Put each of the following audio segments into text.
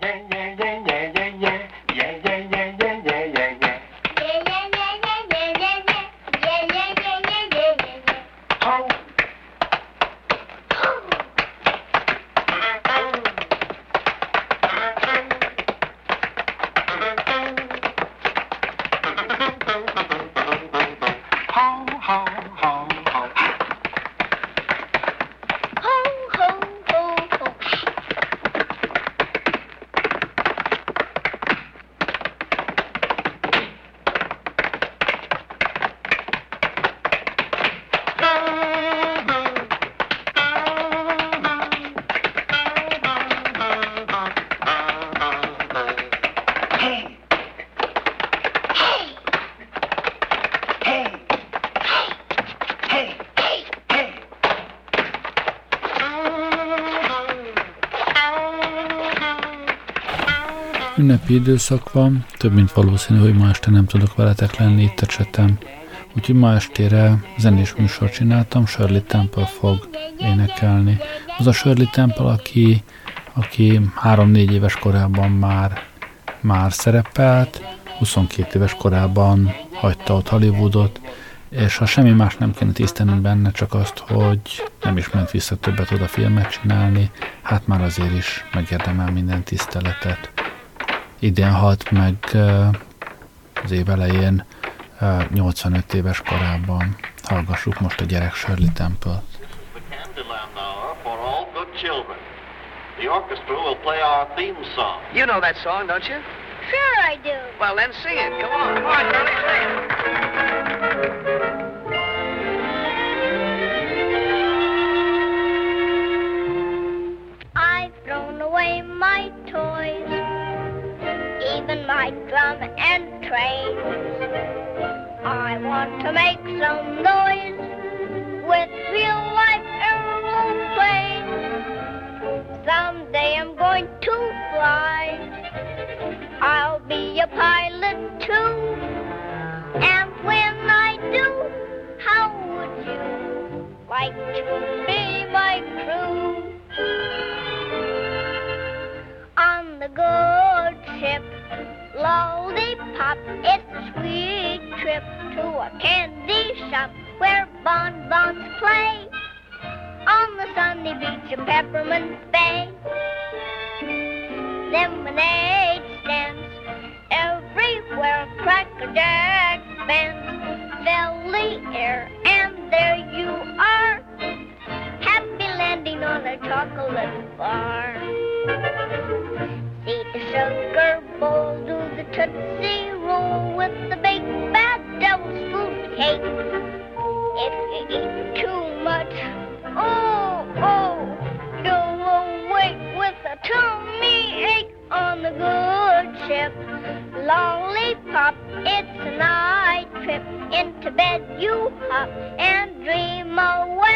dang, dang, ünnepi időszak van, több mint valószínű, hogy ma este nem tudok veletek lenni itt a csetem. Úgyhogy ma estére zenés műsor csináltam, Shirley Temple fog énekelni. Az a Shirley Temple, aki, aki három-négy éves korában már, már szerepelt, 22 éves korában hagyta ott Hollywoodot, és ha semmi más nem kéne tisztelnünk benne, csak azt, hogy nem is ment vissza többet oda filmet csinálni, hát már azért is megérdemel minden tiszteletet idén halt meg az év elején 85 éves korában. Hallgassuk most a gyerek Shirley Temple. The orchestra will play our theme song. You know that song, don't you? Sure I do. Well, then sing it. Come on. Come on, Shirley, sing it. My drum and train. I want to make some noise with real life aeroplanes. Someday I'm going to fly. I'll be a pilot too. And when I do, how would you like to be my crew? On the ship lollipop. It's a sweet trip to a candy shop where bonbons play on the sunny beach of Peppermint Bay. Lemonade stands everywhere, Cracker Jack bands fill the air, and there you are, happy landing on a chocolate bar. See the sugar bowl do the tootsie roll with the big bad devil's food cake. If you eat too much, oh, oh, you'll awake with a tummy ache on the good ship. Lollipop, it's a night trip. Into bed you hop and dream away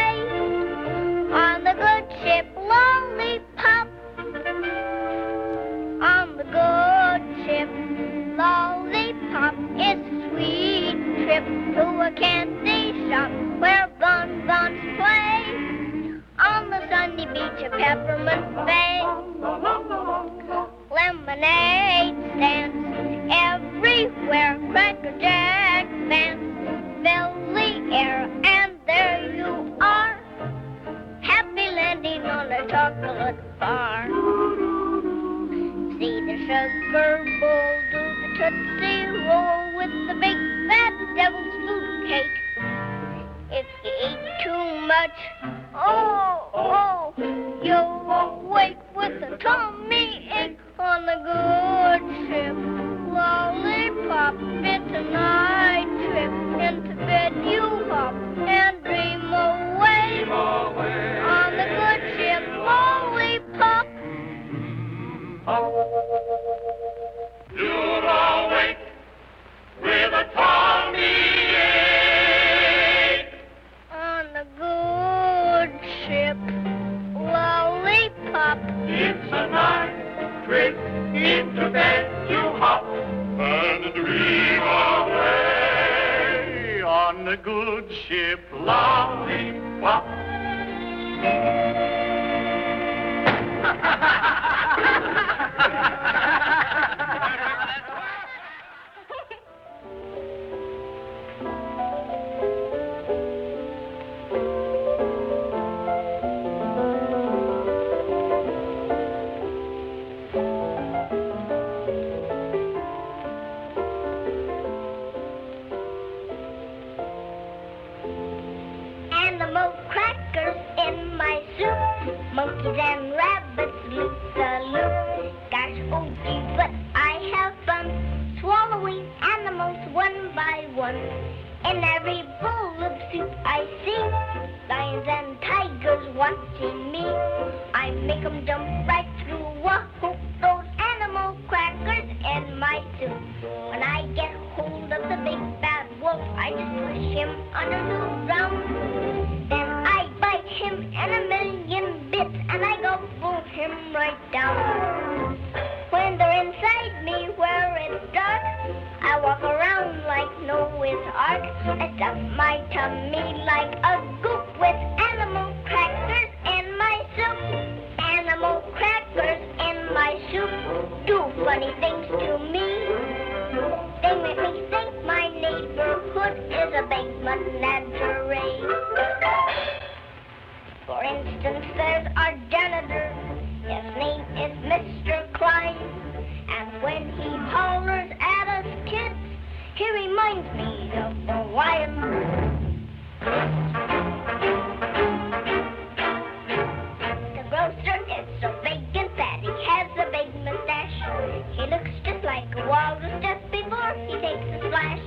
splash.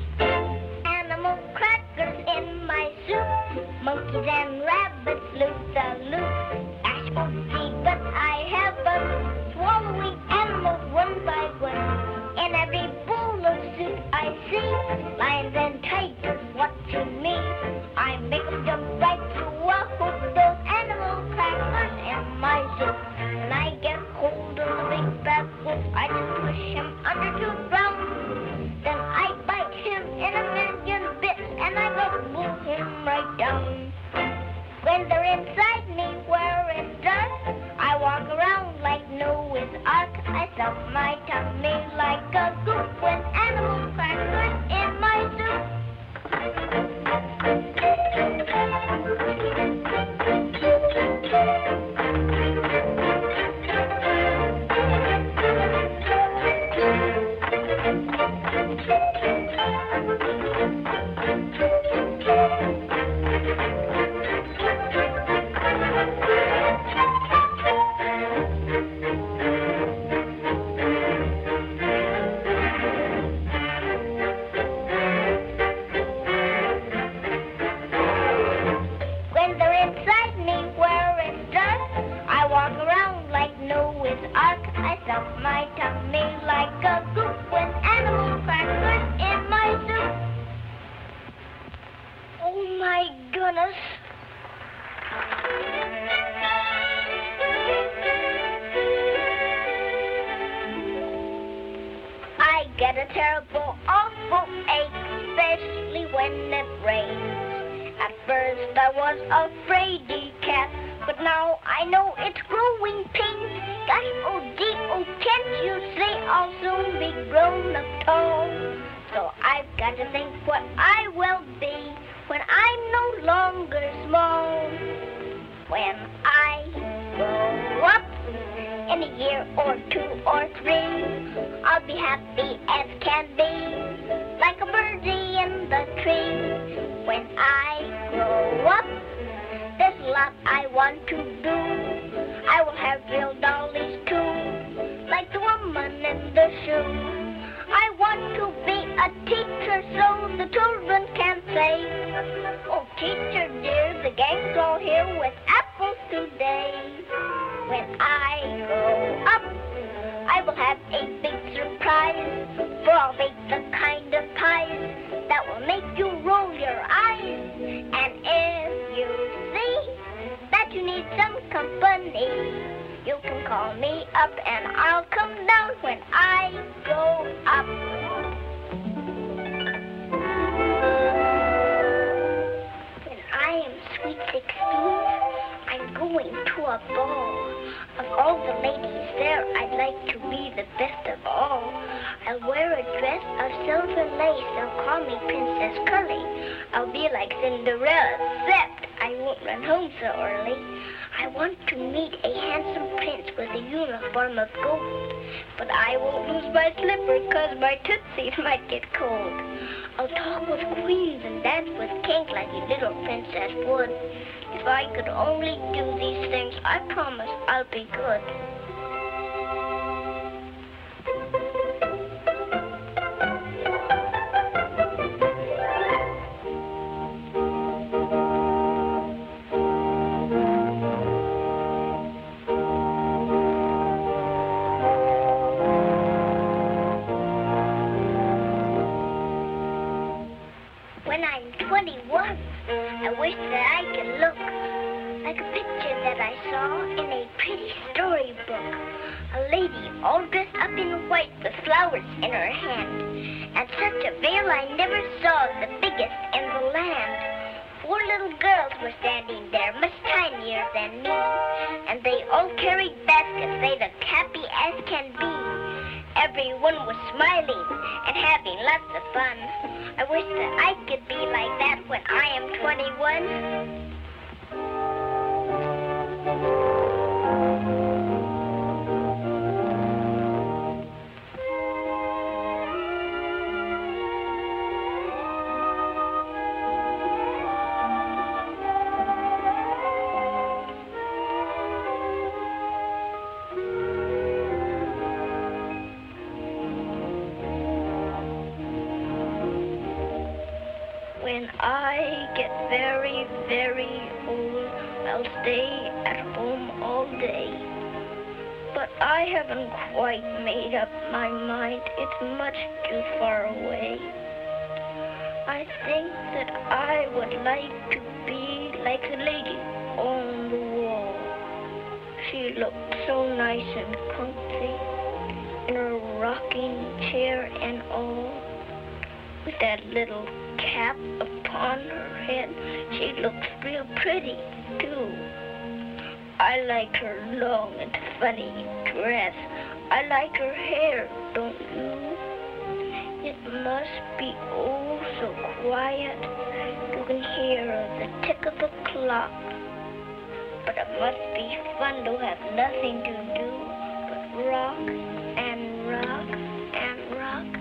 Animal crackers in my soup, monkeys and get a terrible, awful ache, especially when it rains. At first I was afraid cat, but now I know it's growing pains. Gosh, oh gee, oh can't you see I'll soon be grown up tall? So I've got to think what I will be when I'm no longer small. When I grow up in a year or two or three, I'll be happy as can be, like a birdie in the tree. When I grow up, there's a lot I want to do. I will have real dollies too, like the woman in the shoe. I want to be a teacher so the children can say, Oh, teacher dear, the gang's all here with apples today. When I grow up, I will have a big surprise, for I'll make the kind of pies that will make you roll your eyes. And if you see that you need some company, you can call me up and I'll come down when I grow up. When I am sweet sixteen, I'm going to a ball. Of all the ladies there, I'd like to be the best of all. I'll wear a dress of silver lace. They'll call me Princess Curly. I'll be like Cinderella, except I won't run home so early. I want to meet a handsome prince with a uniform of gold. But I won't lose my slipper because my tootsies might get cold. I'll talk with queens and dance with kings like a little princess would. If I could only do these things, I promise I'll be good. I haven't quite made up my mind. It's much too far away. I think that I would like to be like the lady on the wall. She looked so nice and comfy in her rocking chair and all. With that little cap upon her head, she looks real pretty too. I like her long and funny dress. I like her hair, don't you? It must be oh so quiet. You can hear the tick of the clock. But it must be fun to have nothing to do but rock and rock and rock.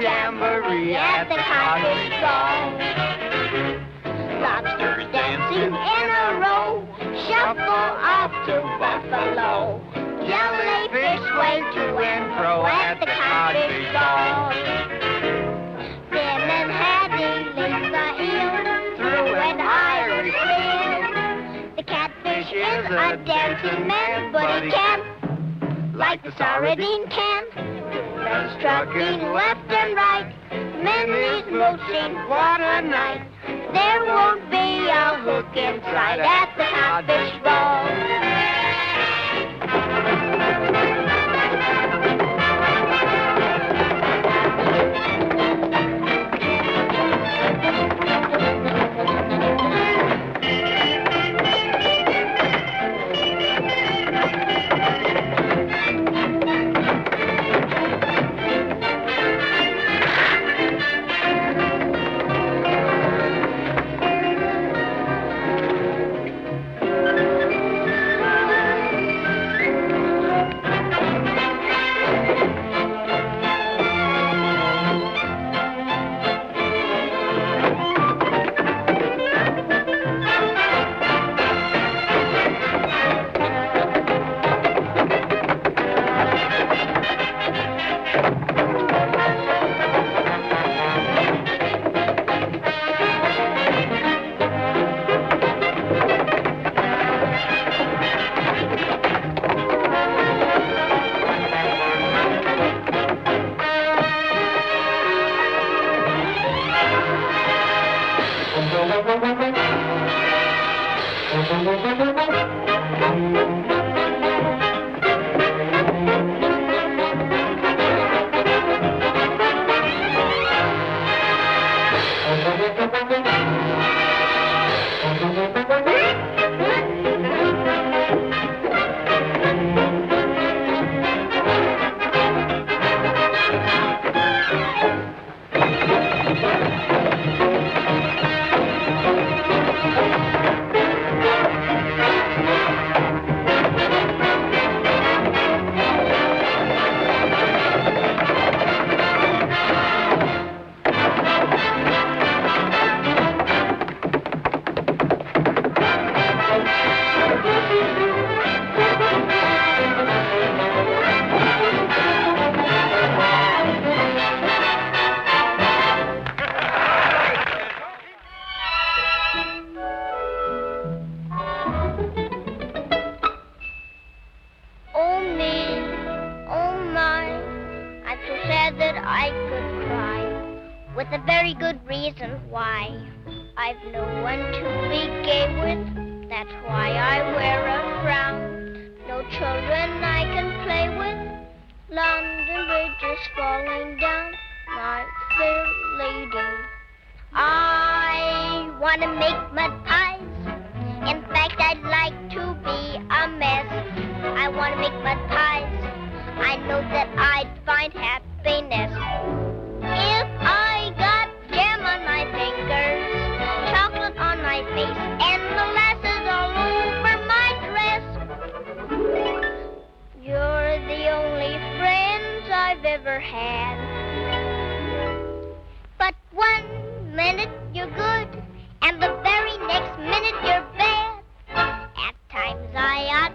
jamboree at the cottage song. Lobsters dancing in a row, shuffle off to Buffalo. Jellyfish way to and fro at the cottage song. is a dancing man, but he can't, like the sardine can, struck in left. Left and right. Memories will seem what a night. There won't be a hook inside at the codfish ball. Make mud pies. In fact, I'd like to be a mess. I want to make my pies. I know that I'd find happiness. If I got jam on my fingers, chocolate on my face, and molasses all over my dress. You're the only friends I've ever had. But one minute you're good and the very next minute you're bad. At times I ought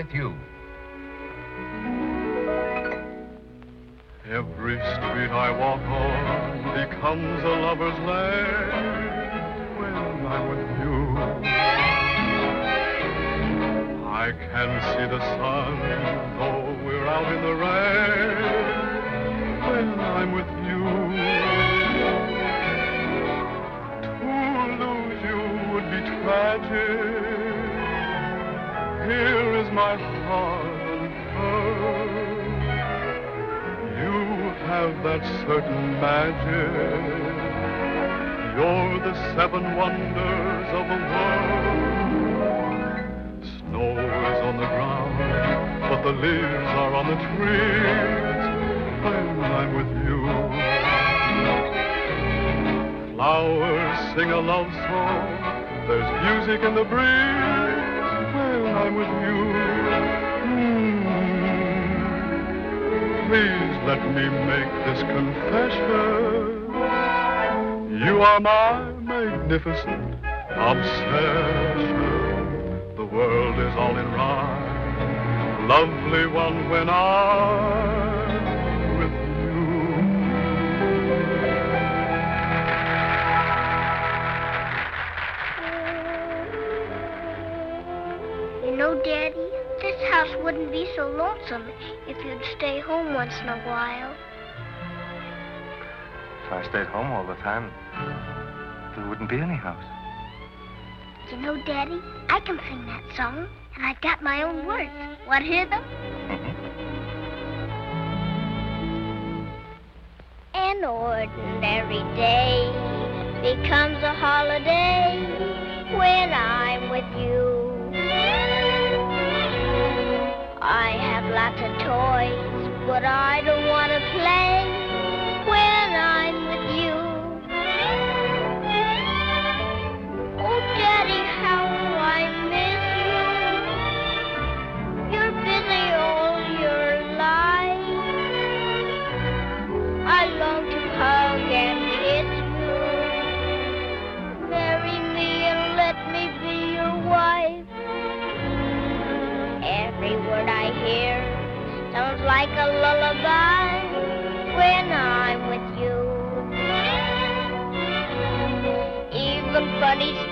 With You. Certain magic. You're the seven wonders of the world. Snow is on the ground, but the leaves are on the trees when I'm with you. Flowers sing a love song. There's music in the breeze when I'm with you. Please let me make this confession. You are my magnificent obsession. The world is all in rhyme. Lovely one when I'm with You You know, Daddy, this house wouldn't be so lonesome if you'd stay home once in a while. If I stayed home all the time, there wouldn't be any house. You know, Daddy, I can sing that song, and I've got my own words. Want to hear them? Mm-hmm. An ordinary day becomes a holiday when I'm with you. I have lots of toys, but I don't want to play bunnies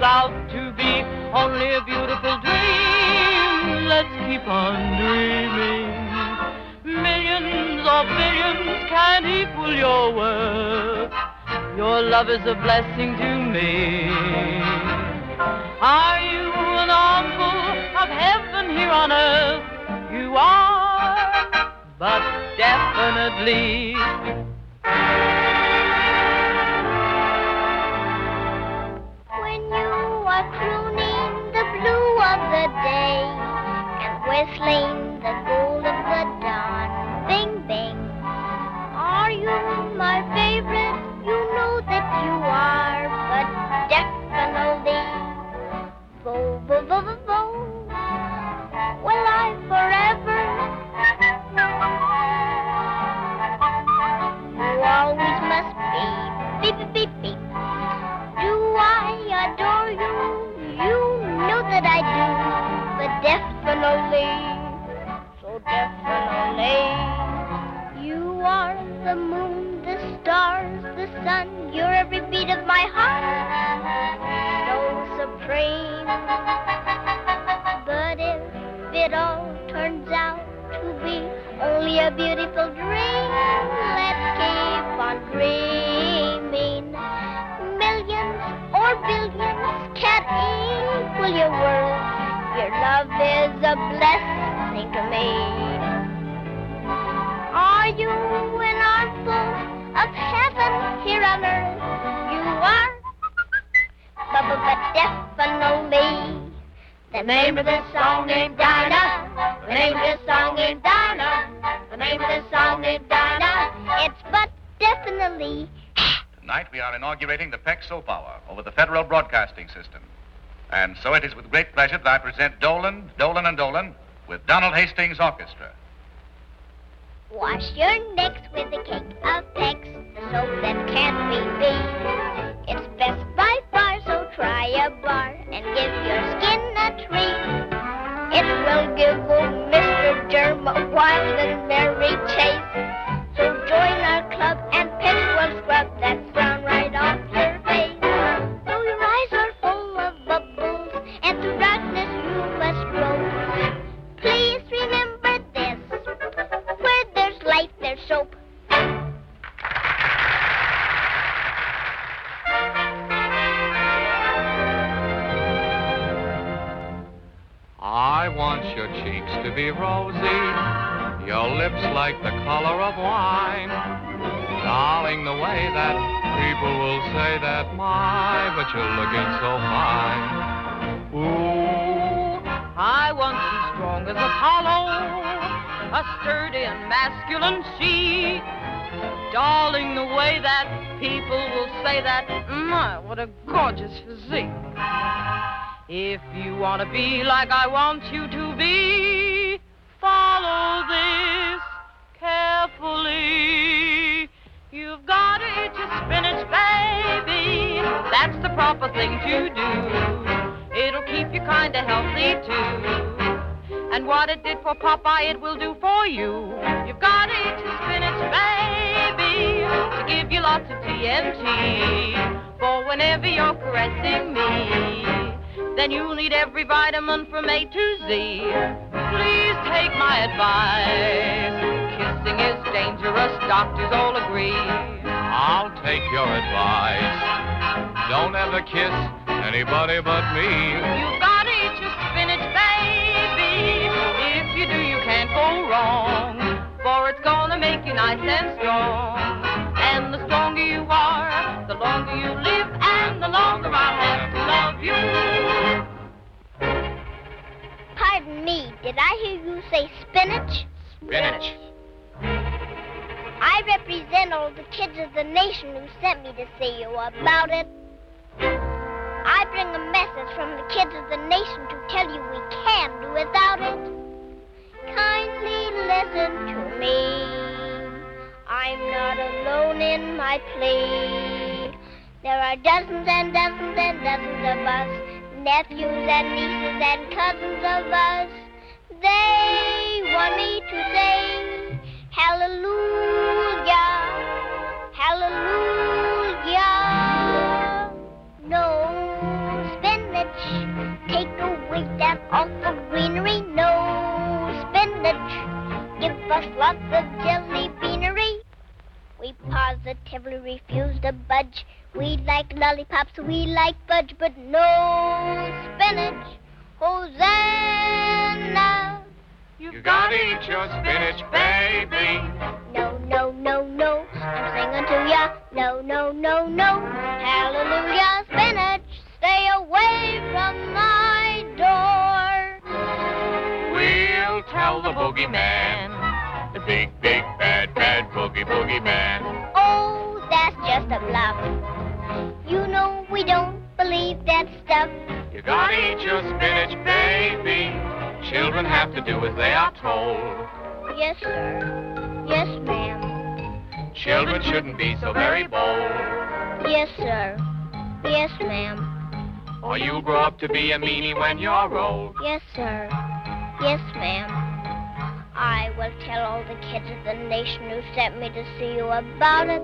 turns out to be only a beautiful dream, let's keep on dreaming. Millions or billions can't equal your worth. Your love is a blessing to me. Are you an armful of heaven here on earth? You are, but definitely. And whistling definitely, so definitely, you are the moon, the stars, the sun. You're every beat of my heart, so supreme. But if it all turns out to be only a beautiful dream, let's keep on dreaming. Millions or billions can't equal your worth. Your love is a blessing to me. Are you an armful of heaven here on earth? You are, but, but, but definitely. The name of this song ain't Dinah. The name of this song ain't Dinah. The name of this song ain't Dinah. It's but definitely. Tonight we are inaugurating the Peck Soap Hour over the Federal Broadcasting System. And so it is with great pleasure that I present Dolan, Dolan and Dolan with Donald Hastings Orchestra. Wash your necks with a cake of Pex, the soap that can't be beat. It's best by far, so try a bar and give your skin a treat. It will give old Mr. Germ a wild and merry chase. So join our club and Pex will scrub that frown I want your cheeks to be rosy, your lips like the color of wine. Darling, the way that people will say that, my, but you're looking so fine. Ooh, I want you strong as Apollo, a sturdy and masculine she. Darling, the way that people will say that, my, what a gorgeous physique. If you want to be like I want you to be, follow this carefully. You've got to eat your spinach baby. That's the proper thing to do. It'll keep you kinda healthy too. And what it did for Popeye, it will do for you. You've got to eat your spinach, baby, to give you lots of TNT. For whenever you're caressing me, then you'll need every vitamin from A to Z. Please take my advice. Kissing is dangerous, doctors all agree. I'll take your advice. Don't ever kiss anybody but me. You've got to eat your spinach, baby. If you do, you can't go wrong. For it's gonna make you nice and strong. And the stronger you are, the longer you live, and the longer I'll have to love you. Pardon me, did I hear you say spinach? Spinach. I represent all the kids of the nation who sent me to see you about it. I bring a message from the kids of the nation to tell you we can do without it. My plea. There are dozens and dozens and dozens of us, nephews and nieces and cousins of us. They want me to say, Hallelujah, Hallelujah. No spinach, take away that awful greenery. No spinach, give us lots of jelly. We positively refuse to budge. We like lollipops, we like fudge, but no spinach. Hosanna. You gotta eat your spinach, baby. No, no, no, no. I'm singing to ya. No, no, no, no. Hallelujah, spinach. Stay away from my door. We'll tell the boogeyman. Big, big, bad, bad boogie, boogie man. Oh, that's just a bluff. You know we don't believe that stuff. You gotta eat your spinach, baby. Children have to do as they are told. Yes, sir. Yes, ma'am. Children shouldn't be so very bold. Yes, sir. Yes, ma'am. Or you'll grow up to be a meanie when you're old. Yes, sir. Yes, ma'am. I will tell all the kids of the nation who sent me to see you about it.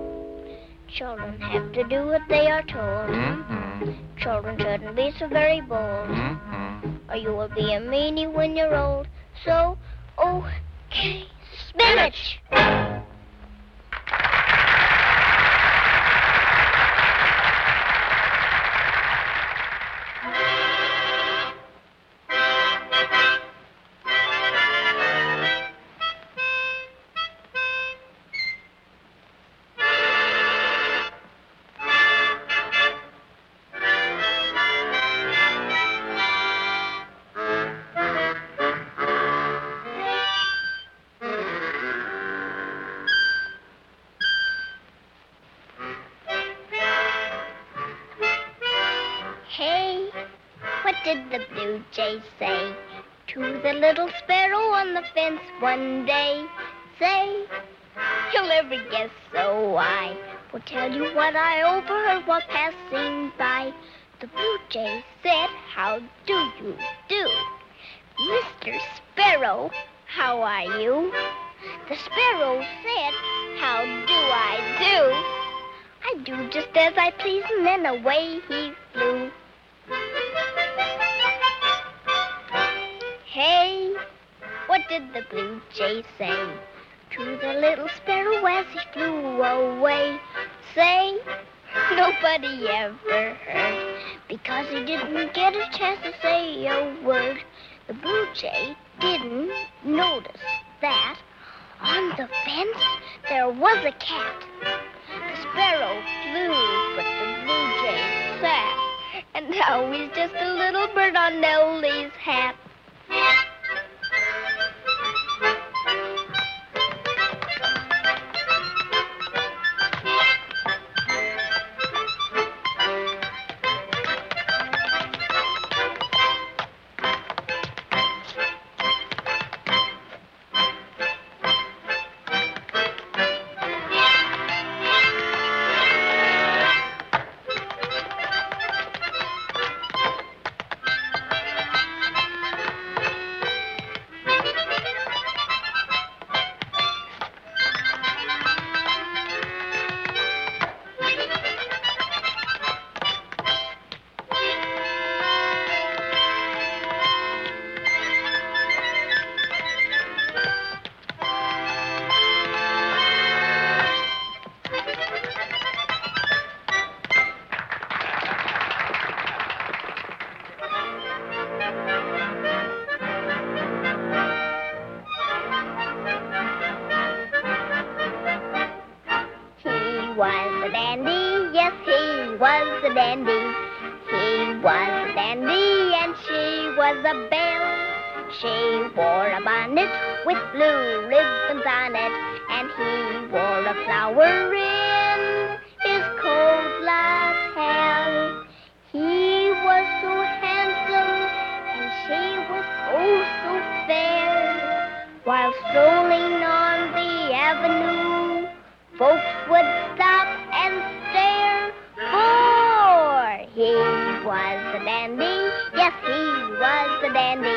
Children have to do what they are told. Mm-hmm. Children shouldn't be so very bold, Mm-hmm. or you will be a meanie when you're old. So, okay, spinach. Jay say to the little sparrow on the fence one day? Say, you'll never guess, so I will tell you what I overheard while passing by. The blue jay said, How do you do? Mr. Sparrow, how are you? The sparrow said, How do I do? I do just as I please, and then away he flew. Hey, what did the blue jay say to the little sparrow as he flew away? Say, nobody ever heard because he didn't get a chance to say a word. The blue jay didn't notice that on the fence there was a cat. The sparrow flew, but the blue jay sat. And now he's just a little bird on Nellie's hat. a dandy.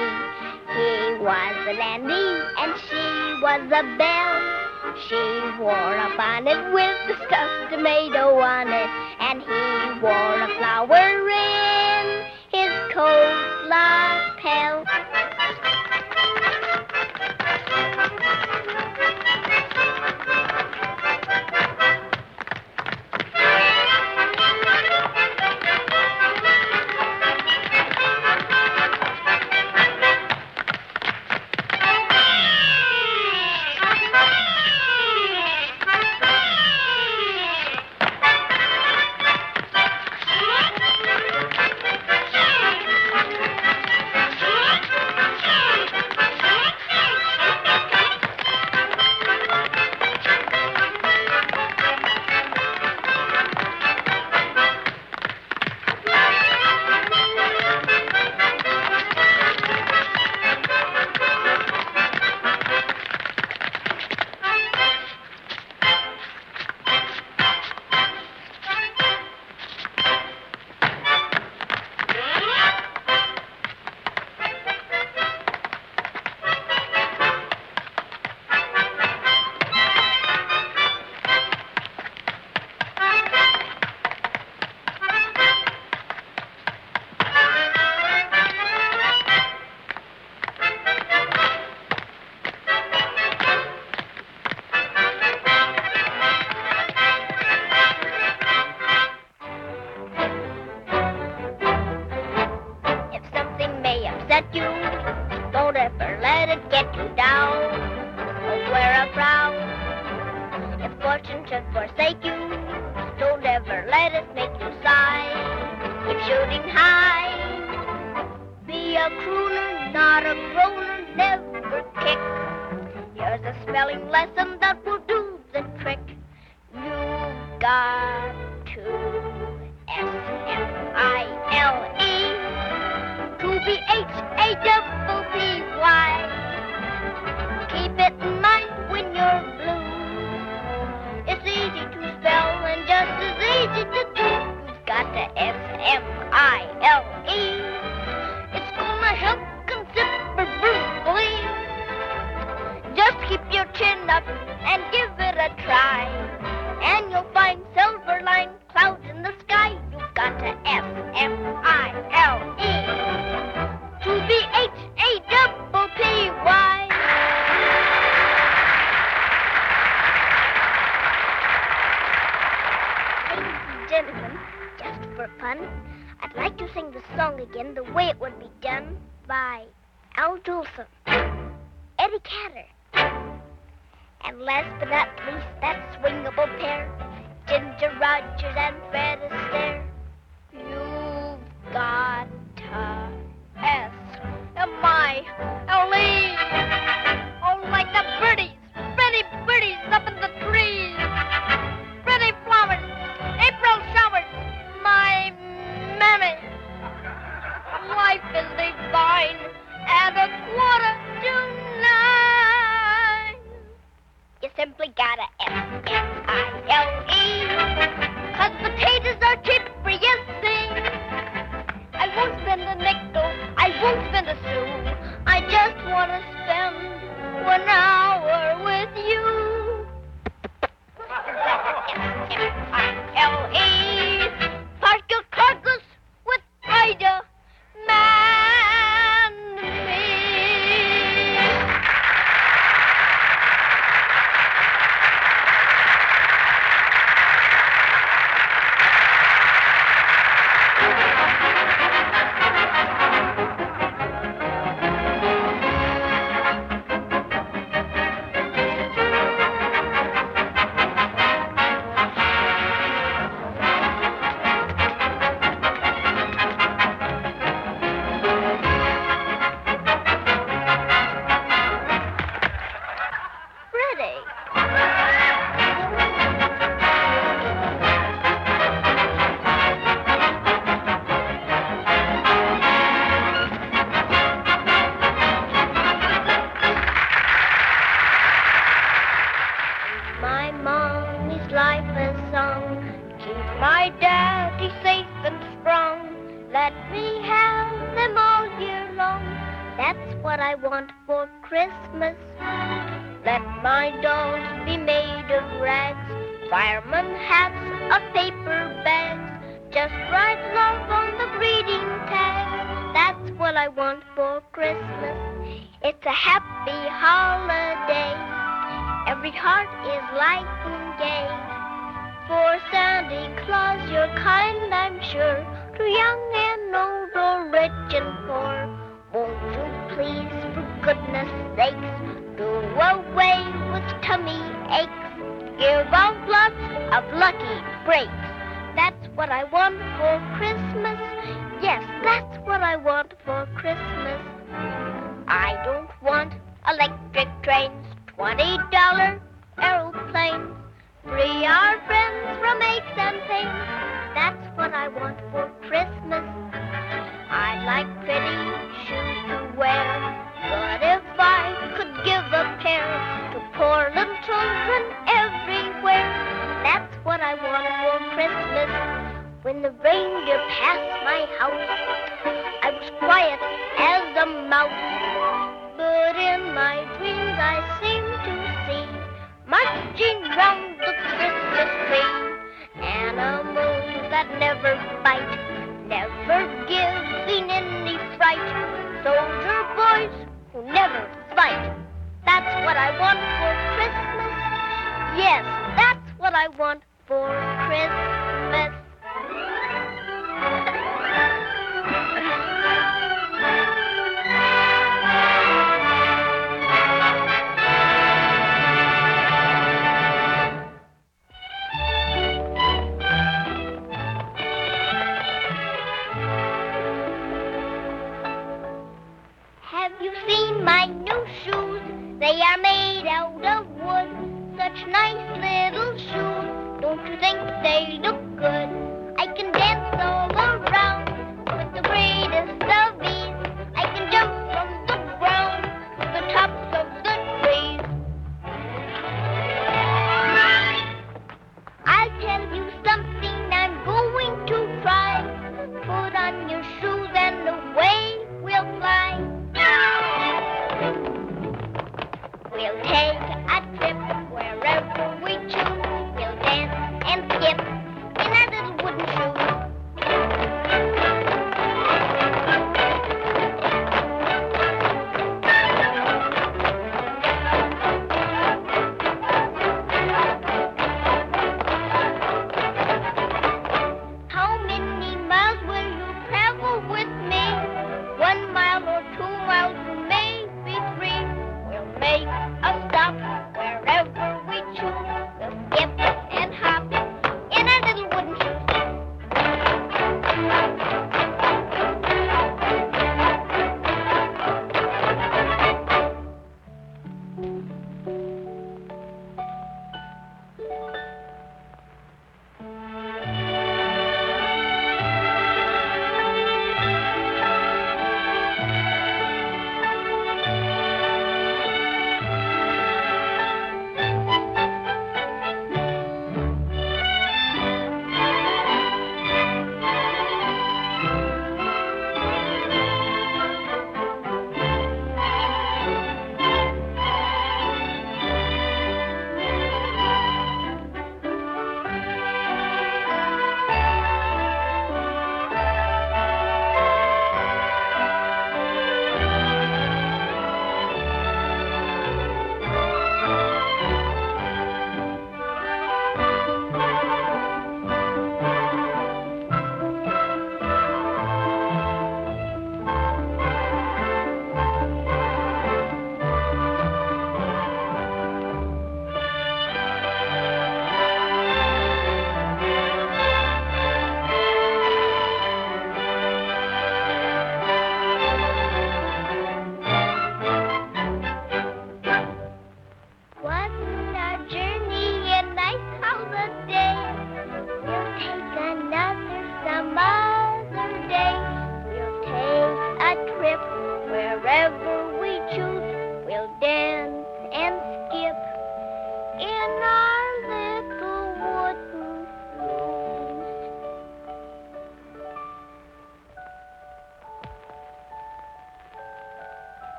He was a dandy and she was a belle. She wore a bonnet with a stuffed tomato on it, and he wore a flower in his coat lapel. ever forsake you. Don't ever let it make you sigh. Keep shooting high. Be a crooner, not a groaner, never kick. Here's a spelling lesson that will I want for Christmas. Let my dolls be made of rags, fireman hats, of paper bags. Just write love on the greeting tag. That's what I want for Christmas. It's a happy holiday. Every heart is light and gay. For Santa Claus, you're kind, I'm sure, to young and old, or rich and poor. Won't you please, goodness sakes, do away with tummy aches? Give out lots of lucky breaks. That's what I want for Christmas. Yes, that's what I want for Christmas. I don't want electric trains, twenty dollar aeroplanes, free our friends from aches and pains. That's what I want for Christmas. I like pretty shoes to wear, but if I could give a pair to poor little children everywhere, that's what I want for Christmas. When the reindeer passed my house, I was quiet as a mouse. But in my dreams I seem to see marching round the Christmas tree. Animals that never bite, never giving any fright. Soldier boys who never fight. That's what I want for Christmas. Yes, that's what I want for Christmas.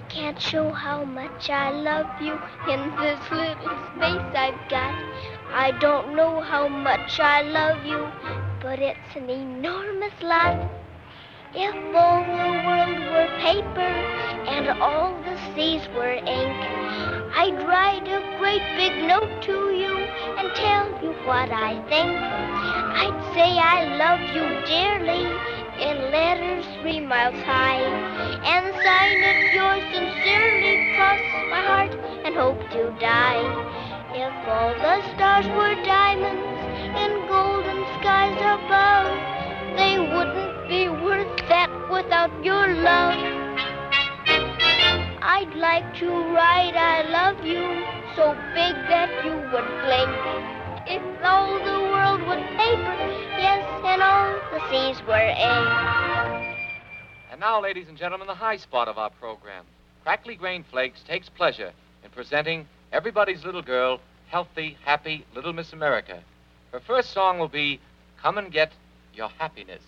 I can't show how much I love you in this little space I've got. I don't know how much I love you, but it's an enormous lot. If all the world were paper and all the seas were ink, I'd write a great big note to you and tell you what I think. I'd say I love you dearly in letters three miles high and sign it yours sincerely, cross my heart and hope to die. If all the stars were diamonds in golden skies above, they wouldn't be worth that without your love. I'd like to write I love you so big that you would blink. If all the world were paper, and all the were. And now, ladies and gentlemen, the high spot of our program. Crackly Grain Flakes takes pleasure in presenting everybody's little girl, healthy, happy Little Miss America. Her first song will be Come and Get Your Happiness.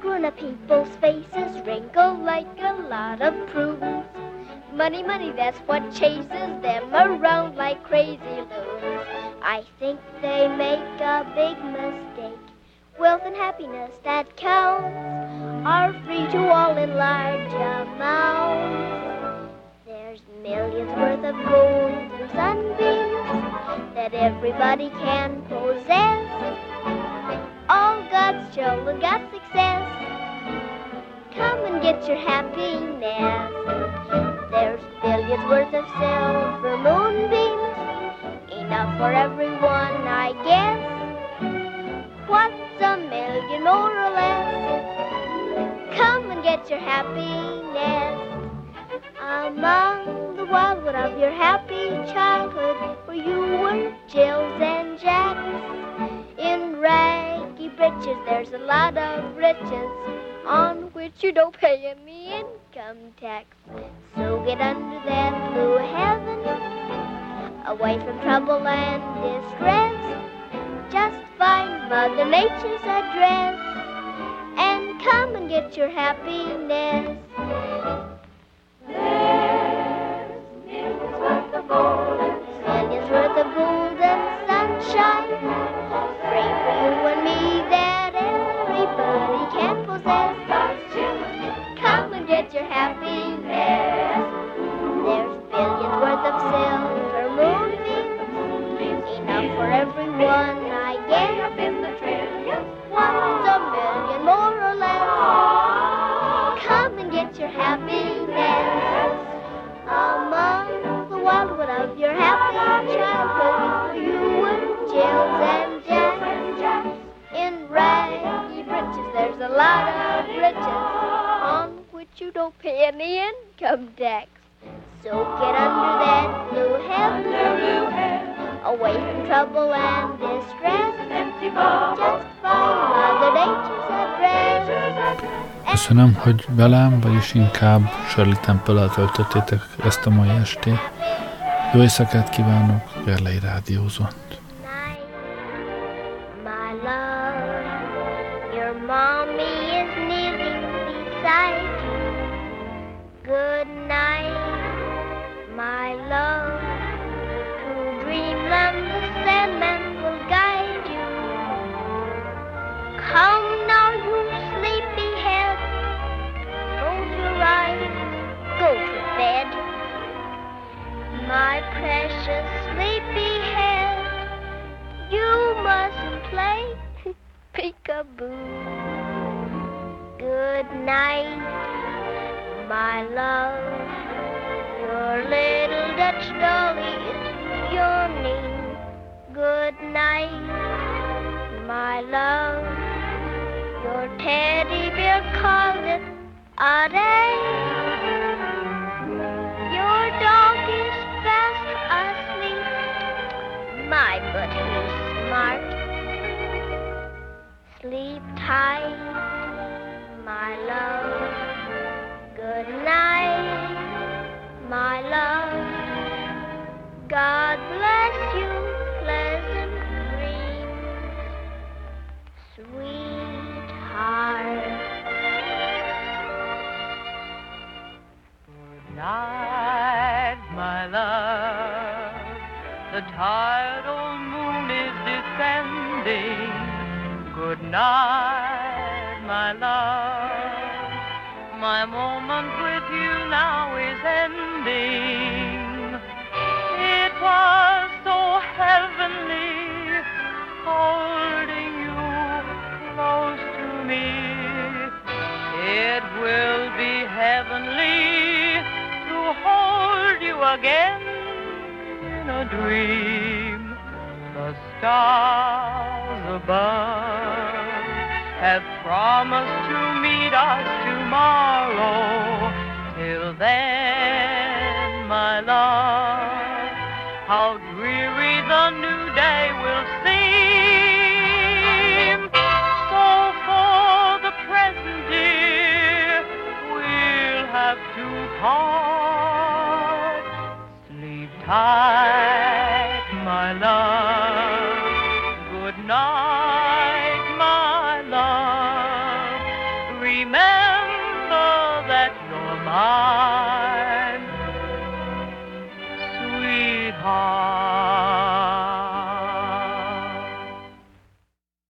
Grown-up people's faces wrinkle like a lot of prunes? Money, money, that's what chases them around like crazy loons. I think they make a big mistake. Wealth and happiness that counts are free to all in large amounts. There's millions worth of gold and sunbeams that everybody can possess. God's children got success. Come and get your happiness. There's billions worth of silver moonbeams, enough for everyone, I guess. What's a million more or less? Come and get your happiness. Among the wildwood of your happy childhood, where you were Jills and Jacks. In raggy breeches, there's a lot of riches on which you don't pay any income tax. So get under that blue heaven, away from trouble and distress. Just find Mother Nature's address and come and get your happiness. There's Millions worth of gold and sunshine, free for you and me that everybody can possess. Come and get your happiness. There's billions worth of silver moonbeams, enough for everyone, I guess. What's a million more or less? Come and get your happiness. Pay any income tax. So get under that blue heaven, away from trouble and distress. Just find Mother Nature's address. Köszönöm, hogy velem, vagyis inkább Shirley temple töltöttétek ezt a mai estét. Jó éjszakát kívánok, Gerlei Rádiózott. Play peekaboo. Good night, my love. Your little Dutch dolly is yawning. Good night, my love. Your teddy bear called it a day. Your dog is fast asleep. My, but he's smart. Sleep tight, my love. Good night, my love. God bless you, pleasant dreams, sweetheart. Good night, my love. The tired old moon is descending Night, my love. My moment with you now is ending. It was so heavenly holding you close to me. It will be heavenly to hold you again in a dream. The stars above have promised to meet us tomorrow. Till then, my love, how dreary the new day will seem. So for the present, dear, we'll have to part. Sleep tight,